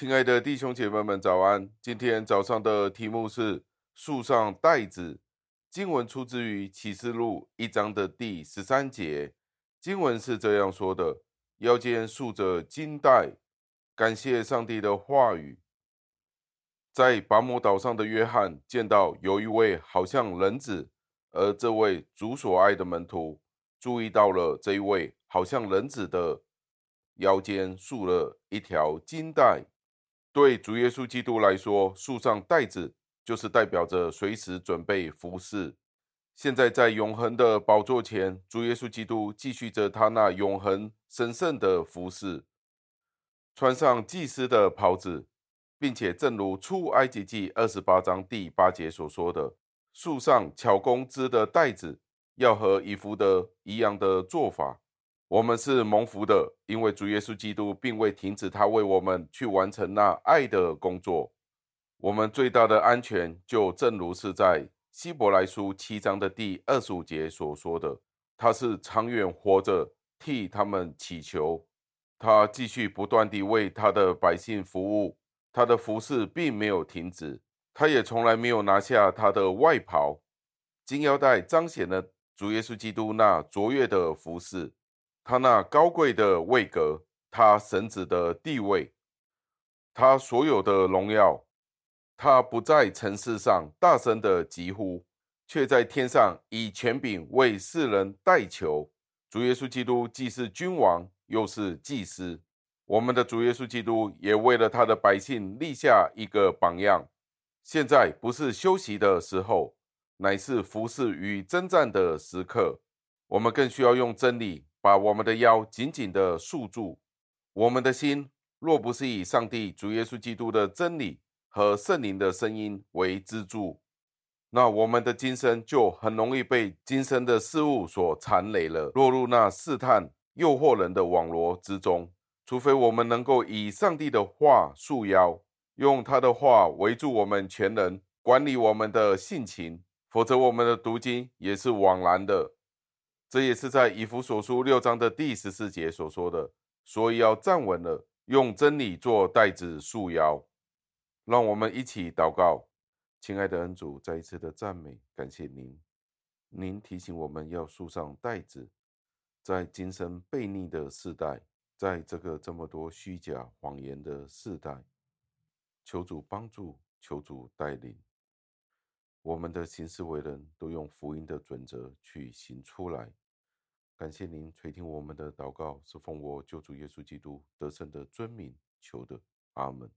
亲爱的弟兄姐妹们，早安！今天早上的题目是“束上带子”。经文出自于启示录一章的第十三节。经文是这样说的：“腰间束着金带。”感谢上帝的话语。在拔摩岛上的约翰见到有一位好像人子，而这位主所爱的门徒注意到了这一位好像人子的腰间束了一条金带。对主耶稣基督来说，束上带子就是代表着随时准备服侍。现在在永恒的宝座前，主耶稣基督继续着他那永恒神圣的服侍，穿上祭司的袍子。并且，正如出埃及记二十八章第八节所说的，束上巧工织的带子，要和以弗得一样的做法。我们是蒙福的，因为主耶稣基督并未停止他为我们去完成那爱的工作。我们最大的安全，就正如是在希伯来书七章的第二十五节所说的，他是长远活着，替他们祈求，他继续不断地为他的百姓服务。他的服侍并没有停止，他也从来没有拿下他的外袍。金腰带彰显了主耶稣基督那卓越的服侍，他那高贵的位格，他神子的地位，他所有的荣耀。他不在尘世上大声的疾呼，却在天上以权柄为世人代求。主耶稣基督既是君王，又是祭司。我们的主耶稣基督也为了他的百姓立下一个榜样。现在不是休息的时候，乃是服侍与征战的时刻。我们更需要用真理把我们的腰紧紧地束住。我们的心若不是以上帝主耶稣基督的真理和圣灵的声音为支柱，那我们的今生就很容易被今生的事物所缠累了，落入那试探、诱惑人的网罗之中。除非我们能够以上帝的话束腰，用他的话围住我们全人，管理我们的性情，否则我们的读经也是枉然的。这也是在以弗所书六章的第十四节所说的。所以要站稳了，用真理做带子束腰。让我们一起祷告，亲爱的恩主，再一次的赞美感谢您。您提醒我们要束上带子，在今生悖逆的世代。在这个这么多虚假谎言的世代，求主帮助，求主带领，我们的行事为人，都用福音的准则去行出来。感谢您垂听我们的祷告，是奉我救主耶稣基督得胜的尊名求的，阿门。